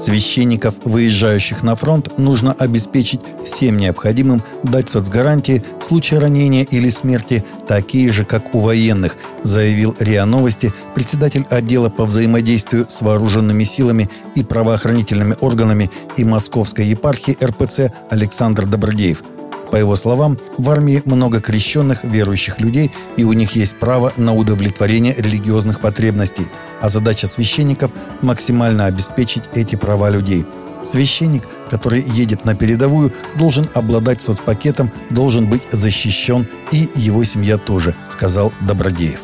Священников, выезжающих на фронт, нужно обеспечить всем необходимым, дать соцгарантии в случае ранения или смерти, такие же, как у военных, заявил РИА Новости председатель отдела по взаимодействию с вооруженными силами и правоохранительными органами и Московской епархии РПЦ Александр Добродеев – по его словам, в армии много крещенных, верующих людей, и у них есть право на удовлетворение религиозных потребностей, а задача священников – максимально обеспечить эти права людей. Священник, который едет на передовую, должен обладать соцпакетом, должен быть защищен, и его семья тоже, сказал Добродеев.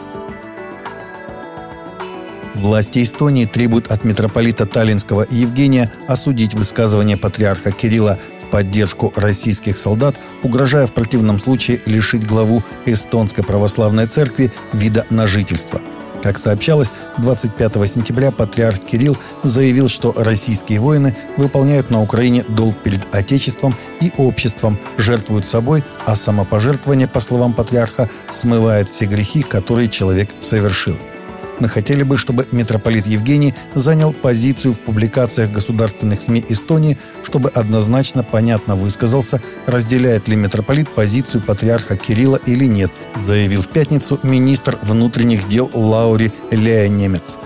Власти Эстонии требуют от митрополита Таллинского Евгения осудить высказывание патриарха Кирилла поддержку российских солдат, угрожая в противном случае лишить главу Эстонской православной церкви вида на жительство. Как сообщалось, 25 сентября патриарх Кирилл заявил, что российские воины выполняют на Украине долг перед Отечеством и обществом, жертвуют собой, а самопожертвование, по словам патриарха, смывает все грехи, которые человек совершил – мы хотели бы, чтобы митрополит Евгений занял позицию в публикациях государственных СМИ Эстонии, чтобы однозначно понятно высказался, разделяет ли митрополит позицию патриарха Кирилла или нет, заявил в пятницу министр внутренних дел Лаури Ляя Немец.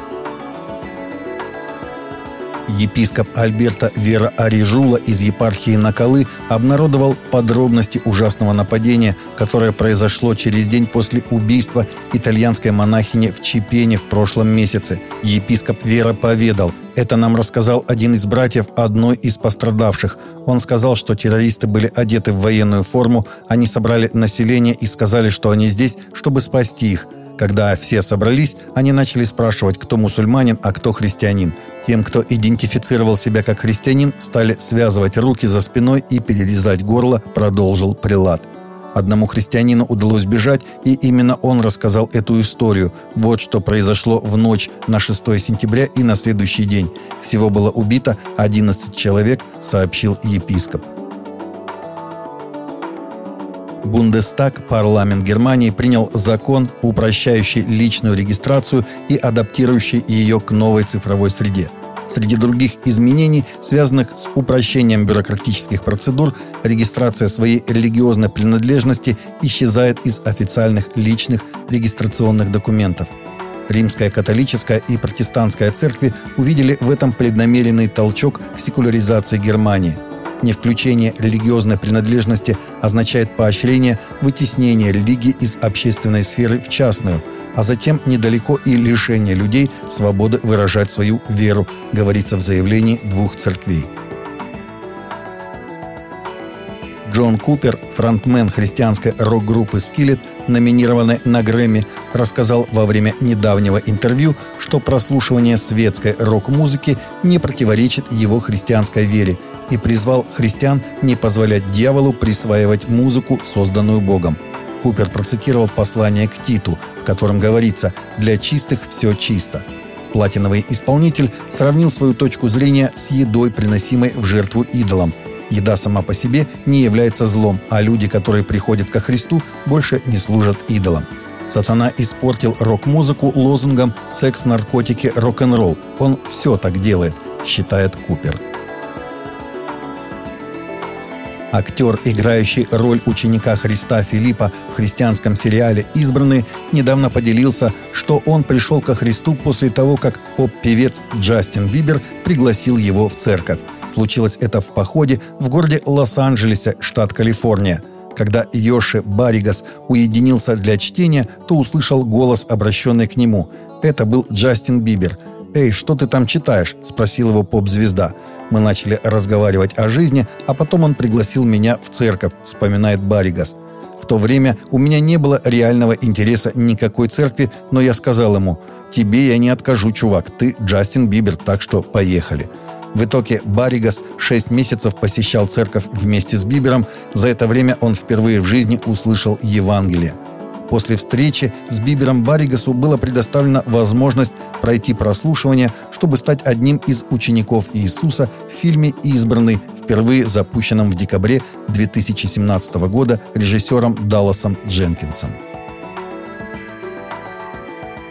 Епископ Альберта Вера Арижула из епархии Накалы обнародовал подробности ужасного нападения, которое произошло через день после убийства итальянской монахини в Чепене в прошлом месяце. Епископ Вера поведал, это нам рассказал один из братьев одной из пострадавших. Он сказал, что террористы были одеты в военную форму, они собрали население и сказали, что они здесь, чтобы спасти их. Когда все собрались, они начали спрашивать, кто мусульманин, а кто христианин. Тем, кто идентифицировал себя как христианин, стали связывать руки за спиной и перерезать горло, продолжил прилад. Одному христианину удалось бежать, и именно он рассказал эту историю. Вот что произошло в ночь на 6 сентября и на следующий день. Всего было убито 11 человек, сообщил епископ. Бундестаг, парламент Германии, принял закон, упрощающий личную регистрацию и адаптирующий ее к новой цифровой среде. Среди других изменений, связанных с упрощением бюрократических процедур, регистрация своей религиозной принадлежности исчезает из официальных личных регистрационных документов. Римская католическая и протестантская церкви увидели в этом преднамеренный толчок к секуляризации Германии – не включение религиозной принадлежности означает поощрение вытеснения религии из общественной сферы в частную, а затем недалеко и лишение людей свободы выражать свою веру, говорится в заявлении двух церквей. Джон Купер, фронтмен христианской рок-группы «Скиллет», номинированной на Грэмми, рассказал во время недавнего интервью, что прослушивание светской рок-музыки не противоречит его христианской вере и призвал христиан не позволять дьяволу присваивать музыку, созданную Богом. Купер процитировал послание к Титу, в котором говорится «Для чистых все чисто». Платиновый исполнитель сравнил свою точку зрения с едой, приносимой в жертву идолам – Еда сама по себе не является злом, а люди, которые приходят ко Христу, больше не служат идолам. Сатана испортил рок-музыку лозунгом «секс, наркотики, рок-н-ролл». Он все так делает, считает Купер. Актер, играющий роль ученика Христа Филиппа в христианском сериале «Избранный», недавно поделился, что он пришел ко Христу после того, как поп-певец Джастин Бибер пригласил его в церковь. Случилось это в походе в городе Лос-Анджелесе, штат Калифорния. Когда Йоши Баригас уединился для чтения, то услышал голос, обращенный к нему. Это был Джастин Бибер – «Эй, что ты там читаешь?» – спросил его поп-звезда. Мы начали разговаривать о жизни, а потом он пригласил меня в церковь, вспоминает Баригас. В то время у меня не было реального интереса никакой церкви, но я сказал ему, «Тебе я не откажу, чувак, ты Джастин Бибер, так что поехали». В итоге Баригас 6 месяцев посещал церковь вместе с Бибером. За это время он впервые в жизни услышал Евангелие – После встречи с Бибером Барригасу была предоставлена возможность пройти прослушивание, чтобы стать одним из учеников Иисуса в фильме «Избранный», впервые запущенном в декабре 2017 года режиссером Далласом Дженкинсом.